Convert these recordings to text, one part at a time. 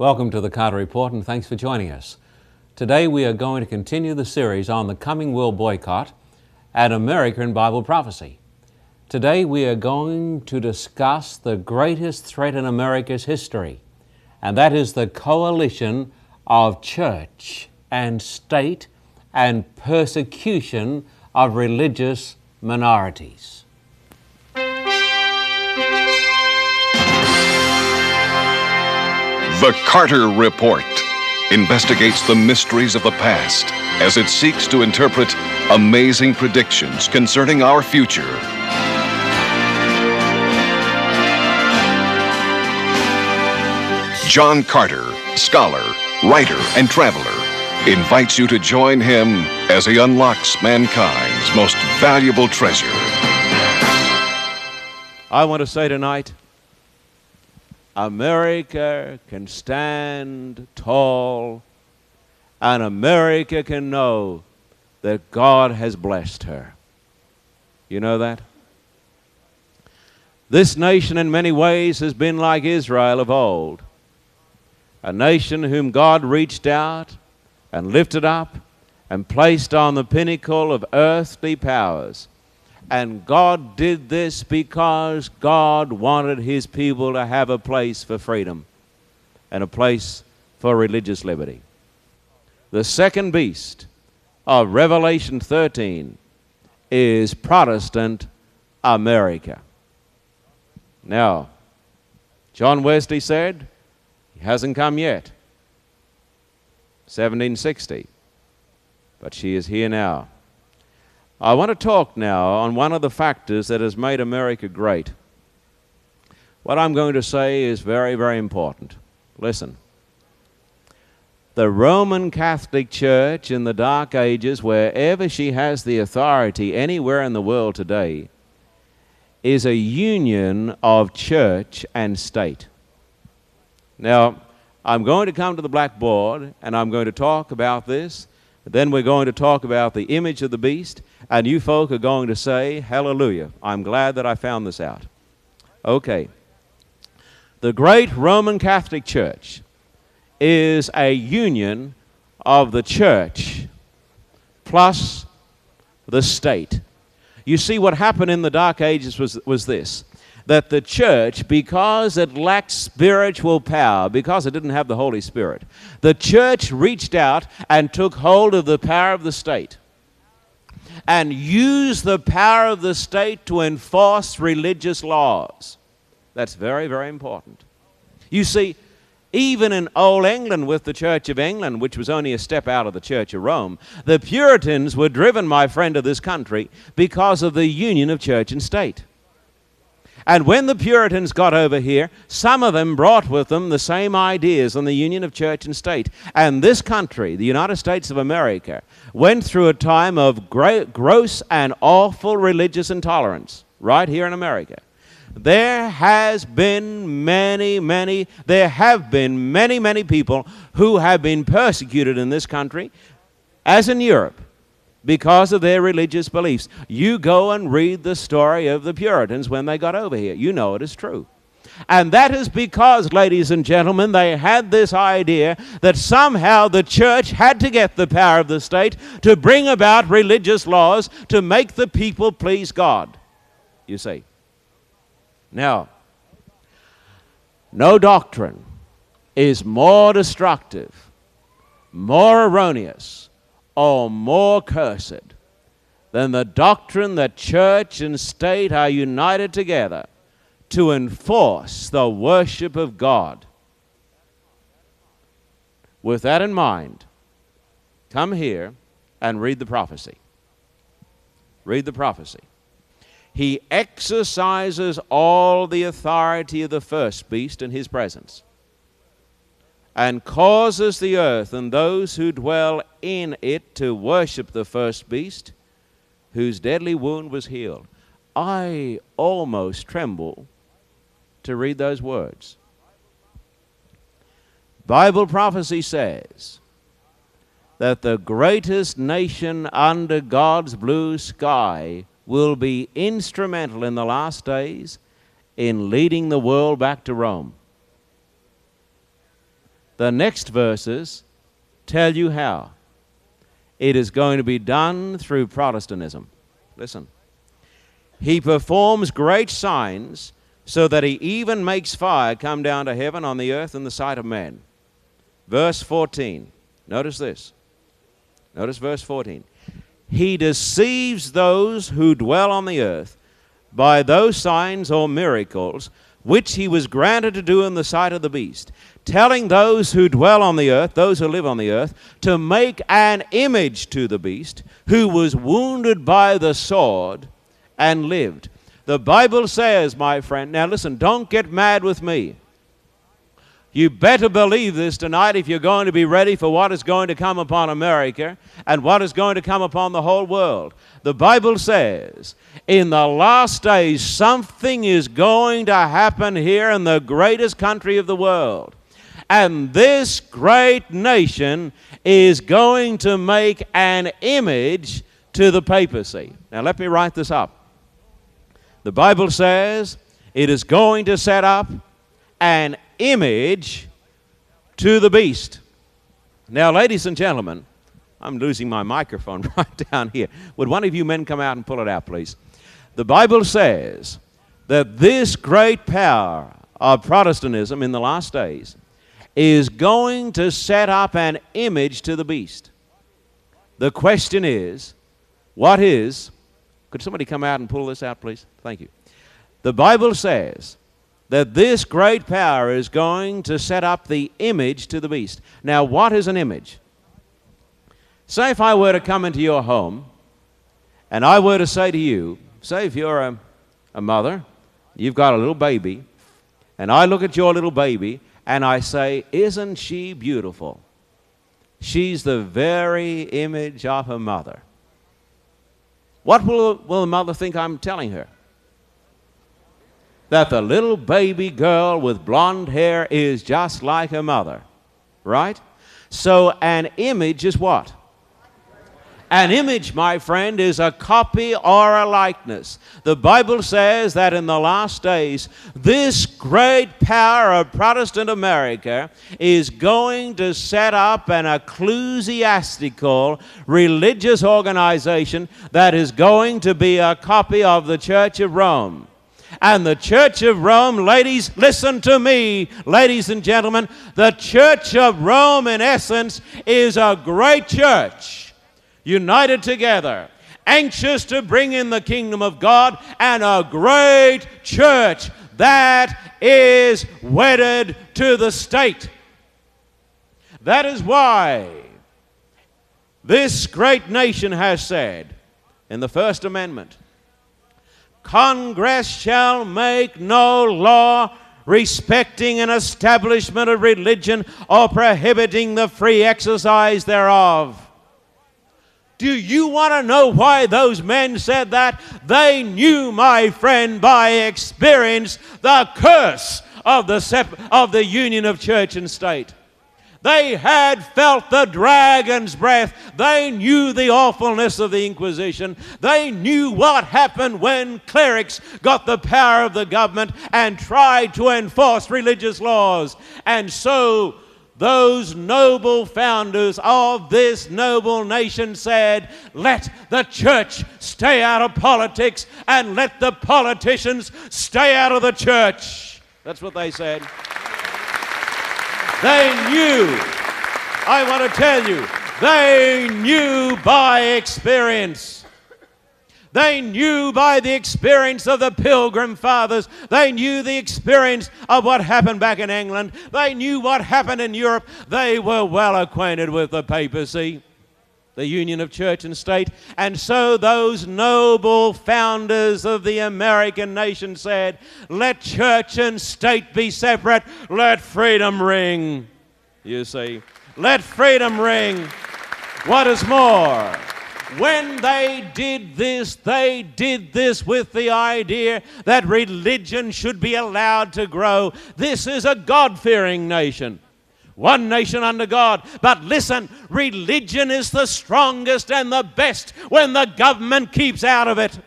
Welcome to the Carter Report and thanks for joining us. Today we are going to continue the series on the coming world boycott and America in Bible prophecy. Today we are going to discuss the greatest threat in America's history, and that is the coalition of church and state and persecution of religious minorities. The Carter Report investigates the mysteries of the past as it seeks to interpret amazing predictions concerning our future. John Carter, scholar, writer, and traveler, invites you to join him as he unlocks mankind's most valuable treasure. I want to say tonight America can stand tall, and America can know that God has blessed her. You know that? This nation, in many ways, has been like Israel of old a nation whom God reached out and lifted up and placed on the pinnacle of earthly powers. And God did this because God wanted His people to have a place for freedom and a place for religious liberty. The second beast of Revelation 13 is Protestant America. Now, John Wesley said, He hasn't come yet. 1760. But she is here now. I want to talk now on one of the factors that has made America great. What I'm going to say is very, very important. Listen. The Roman Catholic Church in the Dark Ages, wherever she has the authority anywhere in the world today, is a union of church and state. Now, I'm going to come to the blackboard and I'm going to talk about this. Then we're going to talk about the image of the beast and you folk are going to say, Hallelujah. I'm glad that I found this out. Okay. The great Roman Catholic Church is a union of the church plus the state. You see, what happened in the Dark Ages was, was this that the church, because it lacked spiritual power, because it didn't have the Holy Spirit, the church reached out and took hold of the power of the state and used the power of the state to enforce religious laws. That's very, very important. You see, even in Old England with the Church of England, which was only a step out of the Church of Rome, the Puritans were driven, my friend, to this country because of the union of church and state. And when the Puritans got over here, some of them brought with them the same ideas on the union of church and state. And this country, the United States of America, went through a time of gross and awful religious intolerance right here in America. There has been many, many, there have been many, many people who have been persecuted in this country, as in Europe because of their religious beliefs. You go and read the story of the Puritans when they got over here. You know it is true. And that is because, ladies and gentlemen, they had this idea that somehow the church had to get the power of the state to bring about religious laws to make the people please God. You see. Now, no doctrine is more destructive, more erroneous, or more cursed than the doctrine that church and state are united together to enforce the worship of God. With that in mind, come here and read the prophecy. Read the prophecy. He exercises all the authority of the first beast in his presence and causes the earth and those who dwell in it to worship the first beast, whose deadly wound was healed. I almost tremble to read those words. Bible prophecy says that the greatest nation under God's blue sky will be instrumental in the last days in leading the world back to Rome. The next verses tell you how. It is going to be done through Protestantism. Listen. He performs great signs so that he even makes fire come down to heaven on the earth in the sight of men. Verse 14. Notice this. Notice verse 14. He deceives those who dwell on the earth by those signs or miracles which he was granted to do in the sight of the beast, telling those who dwell on the earth, those who live on the earth, to make an image to the beast, who was wounded by the sword and lived. The Bible says, my friend, now listen, don't get mad with me. You better believe this tonight if you're going to be ready for what is going to come upon America and what is going to come upon the whole world. The Bible says in the last days something is going to happen here in the greatest country of the world. And this great nation is going to make an image to the papacy. Now, let me write this up. The Bible says it is going to set up an image to the beast. Now, ladies and gentlemen, I'm losing my microphone right down here. Would one of you men come out and pull it out, please? The Bible says that this great power of Protestantism in the last days is going to set up an image to the beast. The question is, what is, could somebody come out and pull this out, please? Thank you. The Bible says that this great power is going to set up the image to the beast. Now, what is an image? Say if I were to come into your home and I were to say to you, say if you're a, a mother, you've got a little baby, and I look at your little baby and I say, Isn't she beautiful? She's the very image of her mother. What will, will the mother think I'm telling her? That the little baby girl with blonde hair is just like her mother. Right? So an image is what? An image, my friend, is a copy or a likeness. The Bible says that in the last days, this great power of Protestant America is going to set up an ecclesiastical religious organization that is going to be a copy of the Church of Rome. And the Church of Rome, ladies, listen to me, ladies and gentlemen. The Church of Rome, in essence, is a great church, united together, anxious to bring in the kingdom of God, and a great church that is wedded to the state. That is why this great nation has said in the First Amendment Congress shall make no law respecting an establishment of religion or prohibiting the free exercise thereof. Do you want to know why those men said that? They knew, my friend, by experience, the curse of the, sep- of the union of church and state. They had felt the dragon's breath. They knew the awfulness of the Inquisition. They knew what happened when clerics got the power of the government and tried to enforce religious laws. And so, those noble founders of this noble nation said, Let the church stay out of politics and let the politicians stay out of the church. That's what they said. They knew, I want to tell you, they knew by experience. They knew by the experience of the Pilgrim Fathers. They knew the experience of what happened back in England. They knew what happened in Europe. They were well acquainted with the papacy the union of church and state. And so those noble founders of the American nation said, Let church and state be separate, let freedom ring. You see, let freedom ring. What is more, when they did this, they did this with the idea that religion should be allowed to grow. This is a God fearing nation one nation under God. But listen, religion is the strongest and the best when the government keeps out of it.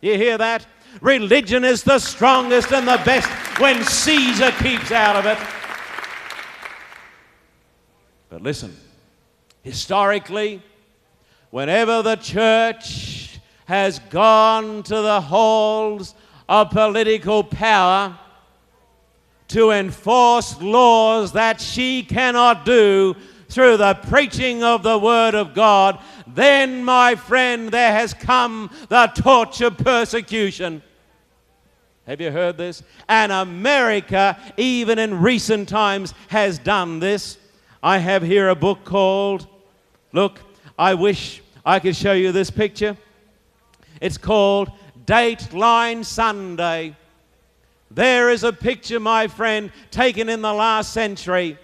You hear that? Religion is the strongest and the best when Caesar keeps out of it. But listen, historically, whenever the church has gone to the halls of political power to enforce laws that she cannot do through the preaching of the Word of God, then, my friend, there has come the of persecution. Have you heard this? And America, even in recent times, has done this. I have here a book called, look, I wish I could show you this picture. It's called Dateline Sunday. There is a picture, my friend, taken in the last century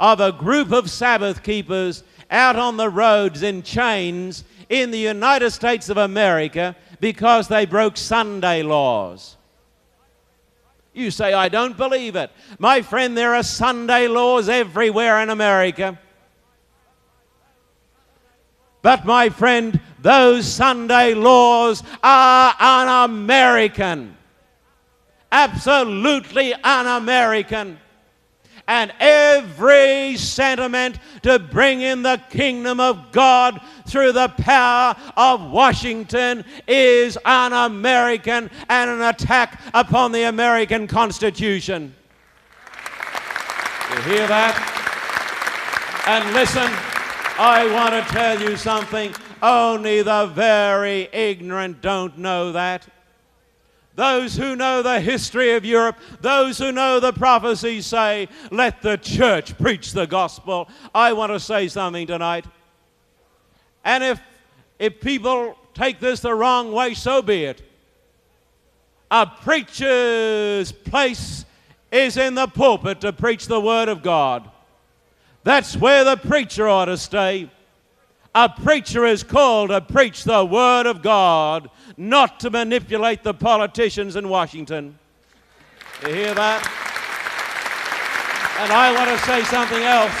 of a group of Sabbath keepers out on the roads in chains in the United States of America because they broke Sunday laws. You say, I don't believe it. My friend, there are Sunday laws everywhere in America. But, my friend, those Sunday laws are un American. Absolutely un American and every sentiment to bring in the kingdom of God through the power of Washington is un American and an attack upon the American Constitution. You hear that? And listen, I want to tell you something. Only the very ignorant don't know that those who know the history of Europe, those who know the prophecies say, let the church preach the gospel. I want to say something tonight. And if, if people take this the wrong way, so be it. A preacher's place is in the pulpit to preach the word of God. That's where the preacher ought to stay. A preacher is called to preach the Word of God, not to manipulate the politicians in Washington. You hear that? And I want to say something else.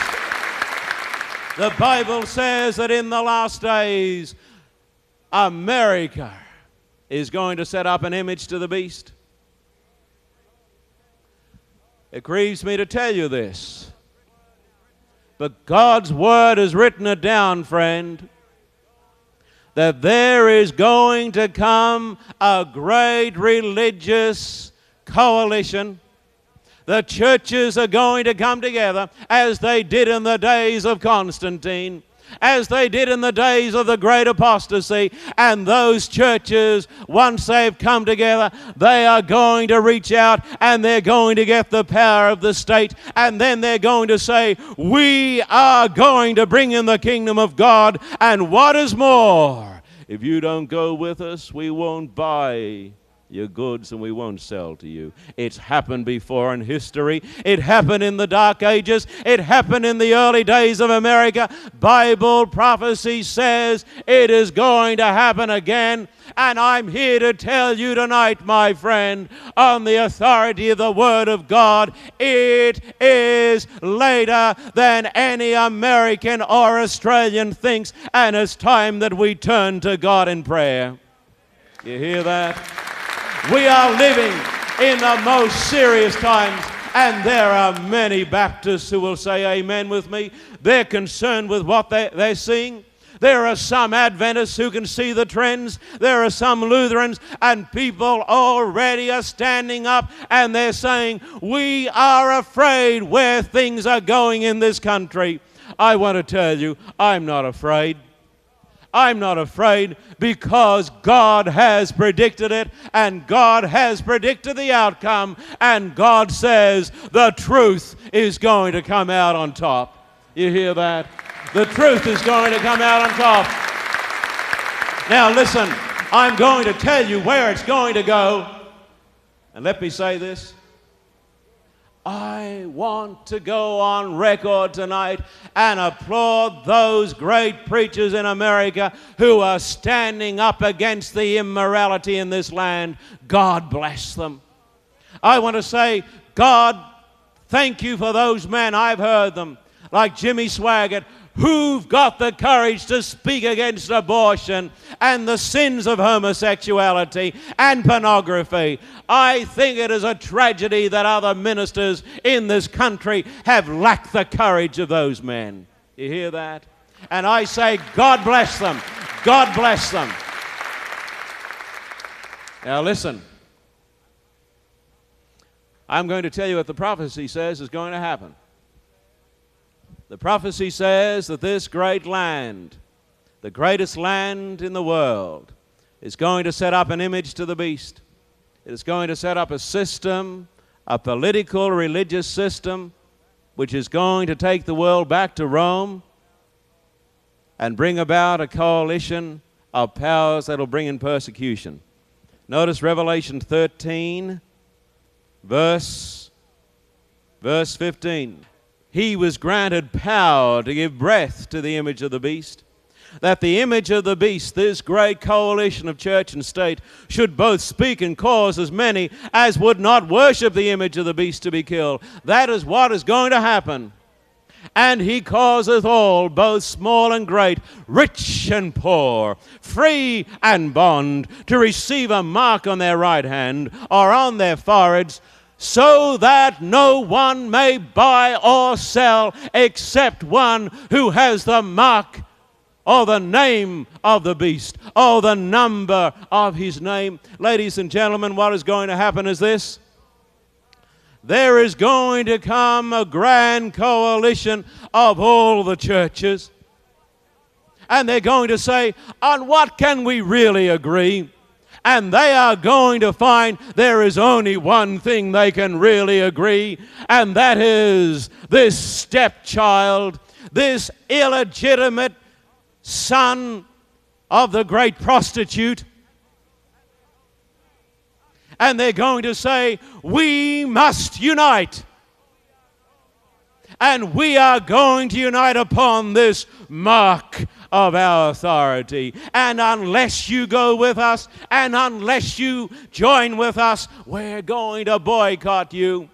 The Bible says that in the last days, America is going to set up an image to the beast. It grieves me to tell you this. But God's Word has written it down, friend, that there is going to come a great religious coalition. The churches are going to come together as they did in the days of Constantine as they did in the days of the great apostasy. And those churches, once they've come together, they are going to reach out and they're going to get the power of the state. And then they're going to say, We are going to bring in the kingdom of God. And what is more, if you don't go with us, we won't buy your goods and we won't sell to you. It's happened before in history. It happened in the dark ages. It happened in the early days of America. Bible prophecy says it is going to happen again. And I'm here to tell you tonight, my friend, on the authority of the Word of God, it is later than any American or Australian thinks, and it's time that we turn to God in prayer. You hear that? We are living in the most serious times, and there are many Baptists who will say amen with me. They're concerned with what they, they're seeing. There are some Adventists who can see the trends. There are some Lutherans, and people already are standing up and they're saying, We are afraid where things are going in this country. I want to tell you, I'm not afraid. I'm not afraid because God has predicted it and God has predicted the outcome, and God says the truth is going to come out on top. You hear that? The truth is going to come out on top. Now, listen, I'm going to tell you where it's going to go. And let me say this I want to go on record tonight and applaud those great preachers in America who are standing up against the immorality in this land. God bless them. I want to say, God, thank you for those men. I've heard them, like Jimmy Swaggart, who've got the courage to speak against abortion and the sins of homosexuality and pornography. I think it is a tragedy that other ministers in this country have lacked the courage of those men. You hear that? And I say, God bless them. God bless them. Now, listen. I'm going to tell you what the prophecy says is going to happen. The prophecy says that this great land, the greatest land in the world, is going to set up an image to the beast. It is going to set up a system, a political, religious system, which is going to take the world back to Rome and bring about a coalition of powers that will bring in persecution. Notice Revelation 13, verse, verse 15. He was granted power to give breath to the image of the beast, that the image of the beast, this great coalition of church and state, should both speak and cause as many as would not worship the image of the beast to be killed. That is what is going to happen and he causeth all, both small and great, rich and poor, free and bond, to receive a mark on their right hand or on their foreheads, so that no one may buy or sell except one who has the mark or the name of the beast or the number of his name. Ladies and gentlemen, what is going to happen is this there is going to come a grand coalition of all the churches. And they're going to say, on what can we really agree? And they are going to find there is only one thing they can really agree, and that is this stepchild, this illegitimate son of the great prostitute and they're going to say, We must unite. And we are going to unite upon this mark of our authority. And unless you go with us, and unless you join with us, we're going to boycott you.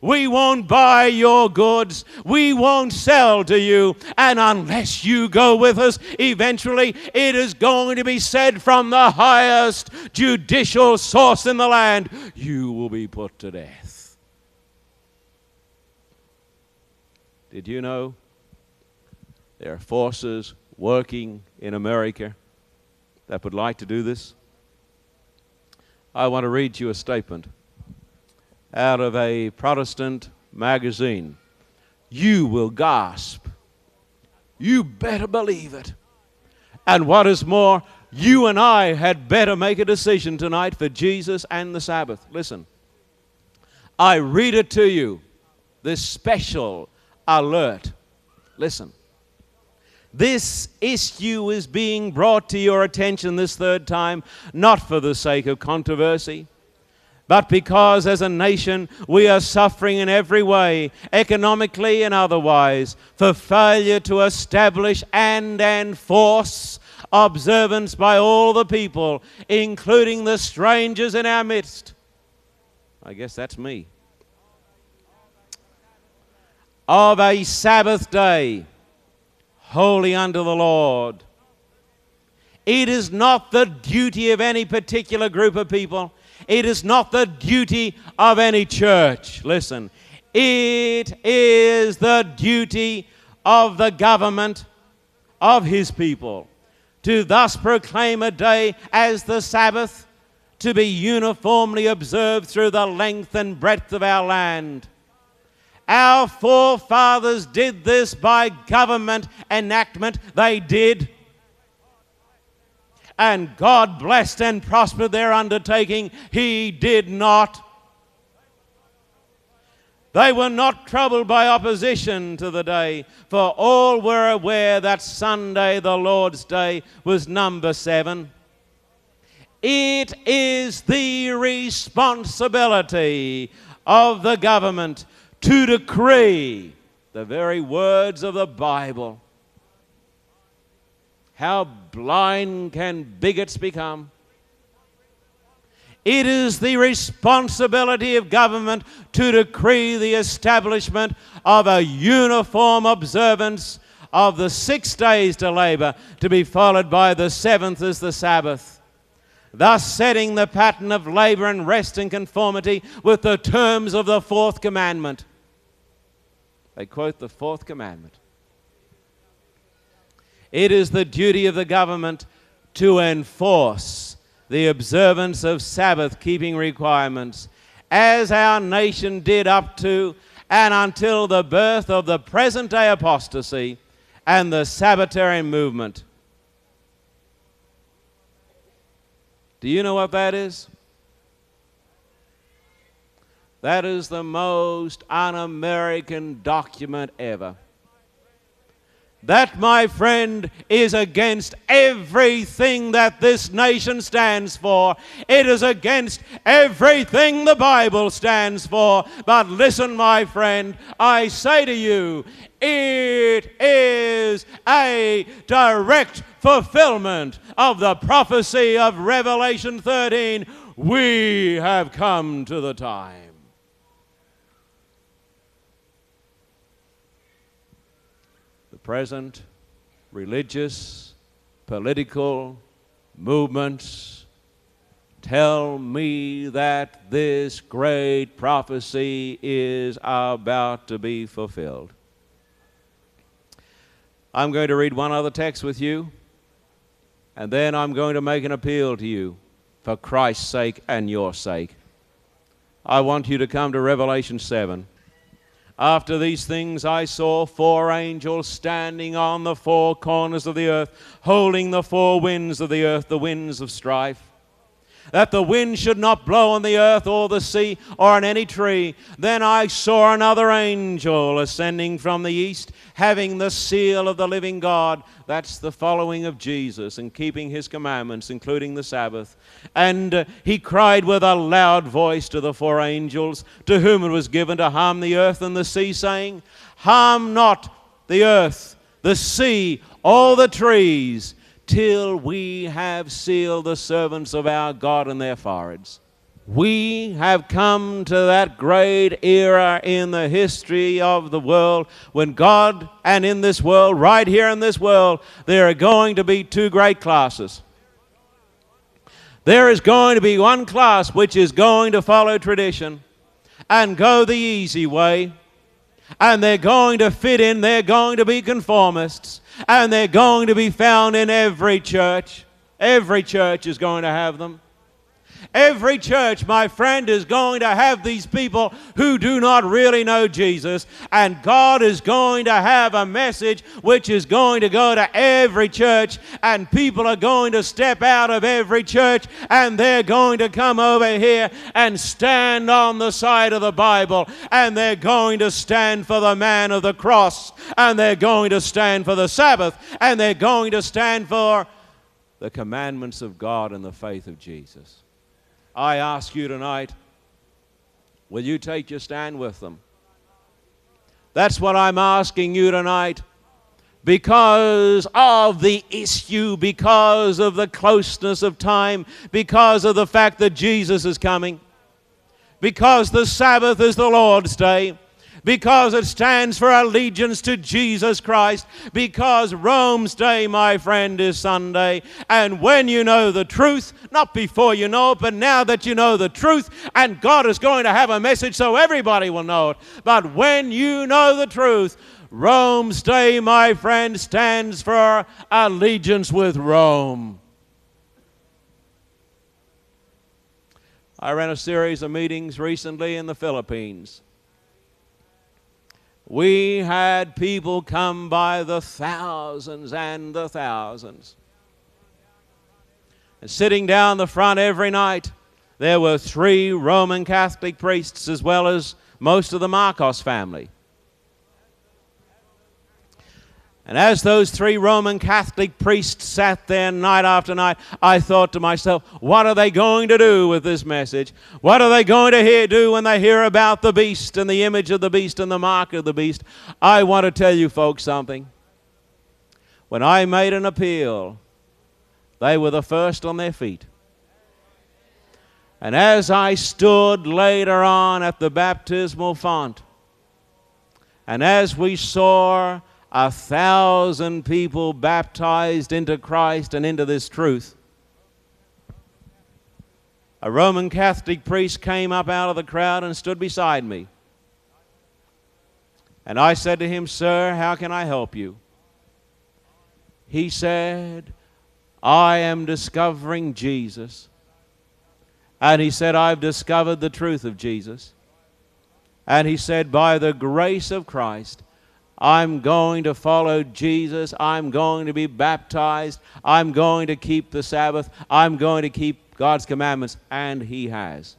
We won't buy your goods. We won't sell to you. And unless you go with us, eventually it is going to be said from the highest judicial source in the land you will be put to death. Did you know there are forces working in America that would like to do this? I want to read you a statement out of a Protestant magazine. You will gasp. You better believe it. And what is more, you and I had better make a decision tonight for Jesus and the Sabbath. Listen, I read it to you, this special alert. Listen. This issue is being brought to your attention this third time, not for the sake of controversy, but because as a nation we are suffering in every way, economically and otherwise, for failure to establish and enforce observance by all the people, including the strangers in our midst. I guess that's me. Of a Sabbath day, holy unto the Lord. It is not the duty of any particular group of people. It is not the duty of any church. Listen, it is the duty of the government of his people to thus proclaim a day as the Sabbath to be uniformly observed through the length and breadth of our land. Our forefathers did this by government enactment. They did and God blessed and prospered their undertaking. He did not. They were not troubled by opposition to the day, for all were aware that Sunday, the Lord's day, was number seven. It is the responsibility of the government to decree the very words of the Bible how blind can bigots become? It is the responsibility of government to decree the establishment of a uniform observance of the six days to labor, to be followed by the seventh as the Sabbath, thus setting the pattern of labor and rest in conformity with the terms of the fourth commandment. They quote the fourth commandment. It is the duty of the government to enforce the observance of Sabbath keeping requirements, as our nation did up to and until the birth of the present day apostasy and the Sabbatarian movement. Do you know what that is? That is the most un American document ever. That, my friend, is against everything that this nation stands for. It is against everything the Bible stands for. But listen, my friend, I say to you, it is a direct fulfillment of the prophecy of Revelation 13. We have come to the time. Present religious, political movements tell me that this great prophecy is about to be fulfilled. I'm going to read one other text with you, and then I'm going to make an appeal to you for Christ's sake and your sake. I want you to come to Revelation 7. After these things, I saw four angels standing on the four corners of the earth, holding the four winds of the earth, the winds of strife that the wind should not blow on the earth or the sea or on any tree. Then I saw another angel ascending from the east, having the seal of the living God. That's the following of Jesus and keeping his commandments, including the Sabbath. And uh, he cried with a loud voice to the four angels, to whom it was given to harm the earth and the sea, saying, Harm not the earth, the sea, all the trees till we have sealed the servants of our God in their foreheads. We have come to that great era in the history of the world when God, and in this world, right here in this world, there are going to be two great classes. There is going to be one class which is going to follow tradition and go the easy way, and they're going to fit in, they're going to be conformists and they're going to be found in every church. Every church is going to have them. Every church, my friend, is going to have these people who do not really know Jesus. And God is going to have a message which is going to go to every church. And people are going to step out of every church and they're going to come over here and stand on the side of the Bible. And they're going to stand for the man of the cross. And they're going to stand for the Sabbath. And they're going to stand for the commandments of God and the faith of Jesus. I ask you tonight, will you take your stand with them? That's what I'm asking you tonight. Because of the issue, because of the closeness of time, because of the fact that Jesus is coming, because the Sabbath is the Lord's day, because it stands for allegiance to Jesus Christ, because Rome's day, my friend, is Sunday. And when you know the truth, not before you know it, but now that you know the truth, and God is going to have a message so everybody will know it, but when you know the truth, Rome's day, my friend, stands for allegiance with Rome. I ran a series of meetings recently in the Philippines. We had people come by the thousands and the thousands. And sitting down the front every night, there were three Roman Catholic priests as well as most of the Marcos family. And as those three Roman Catholic priests sat there night after night, I thought to myself, what are they going to do with this message? What are they going to hear, do when they hear about the beast and the image of the beast and the mark of the beast? I want to tell you folks something. When I made an appeal, they were the first on their feet. And as I stood later on at the baptismal font, and as we saw a thousand people baptized into Christ and into this truth. A Roman Catholic priest came up out of the crowd and stood beside me. And I said to him, Sir, how can I help you? He said, I am discovering Jesus. And he said, I've discovered the truth of Jesus. And he said, By the grace of Christ, I'm going to follow Jesus. I'm going to be baptized. I'm going to keep the Sabbath. I'm going to keep God's commandments. And he has.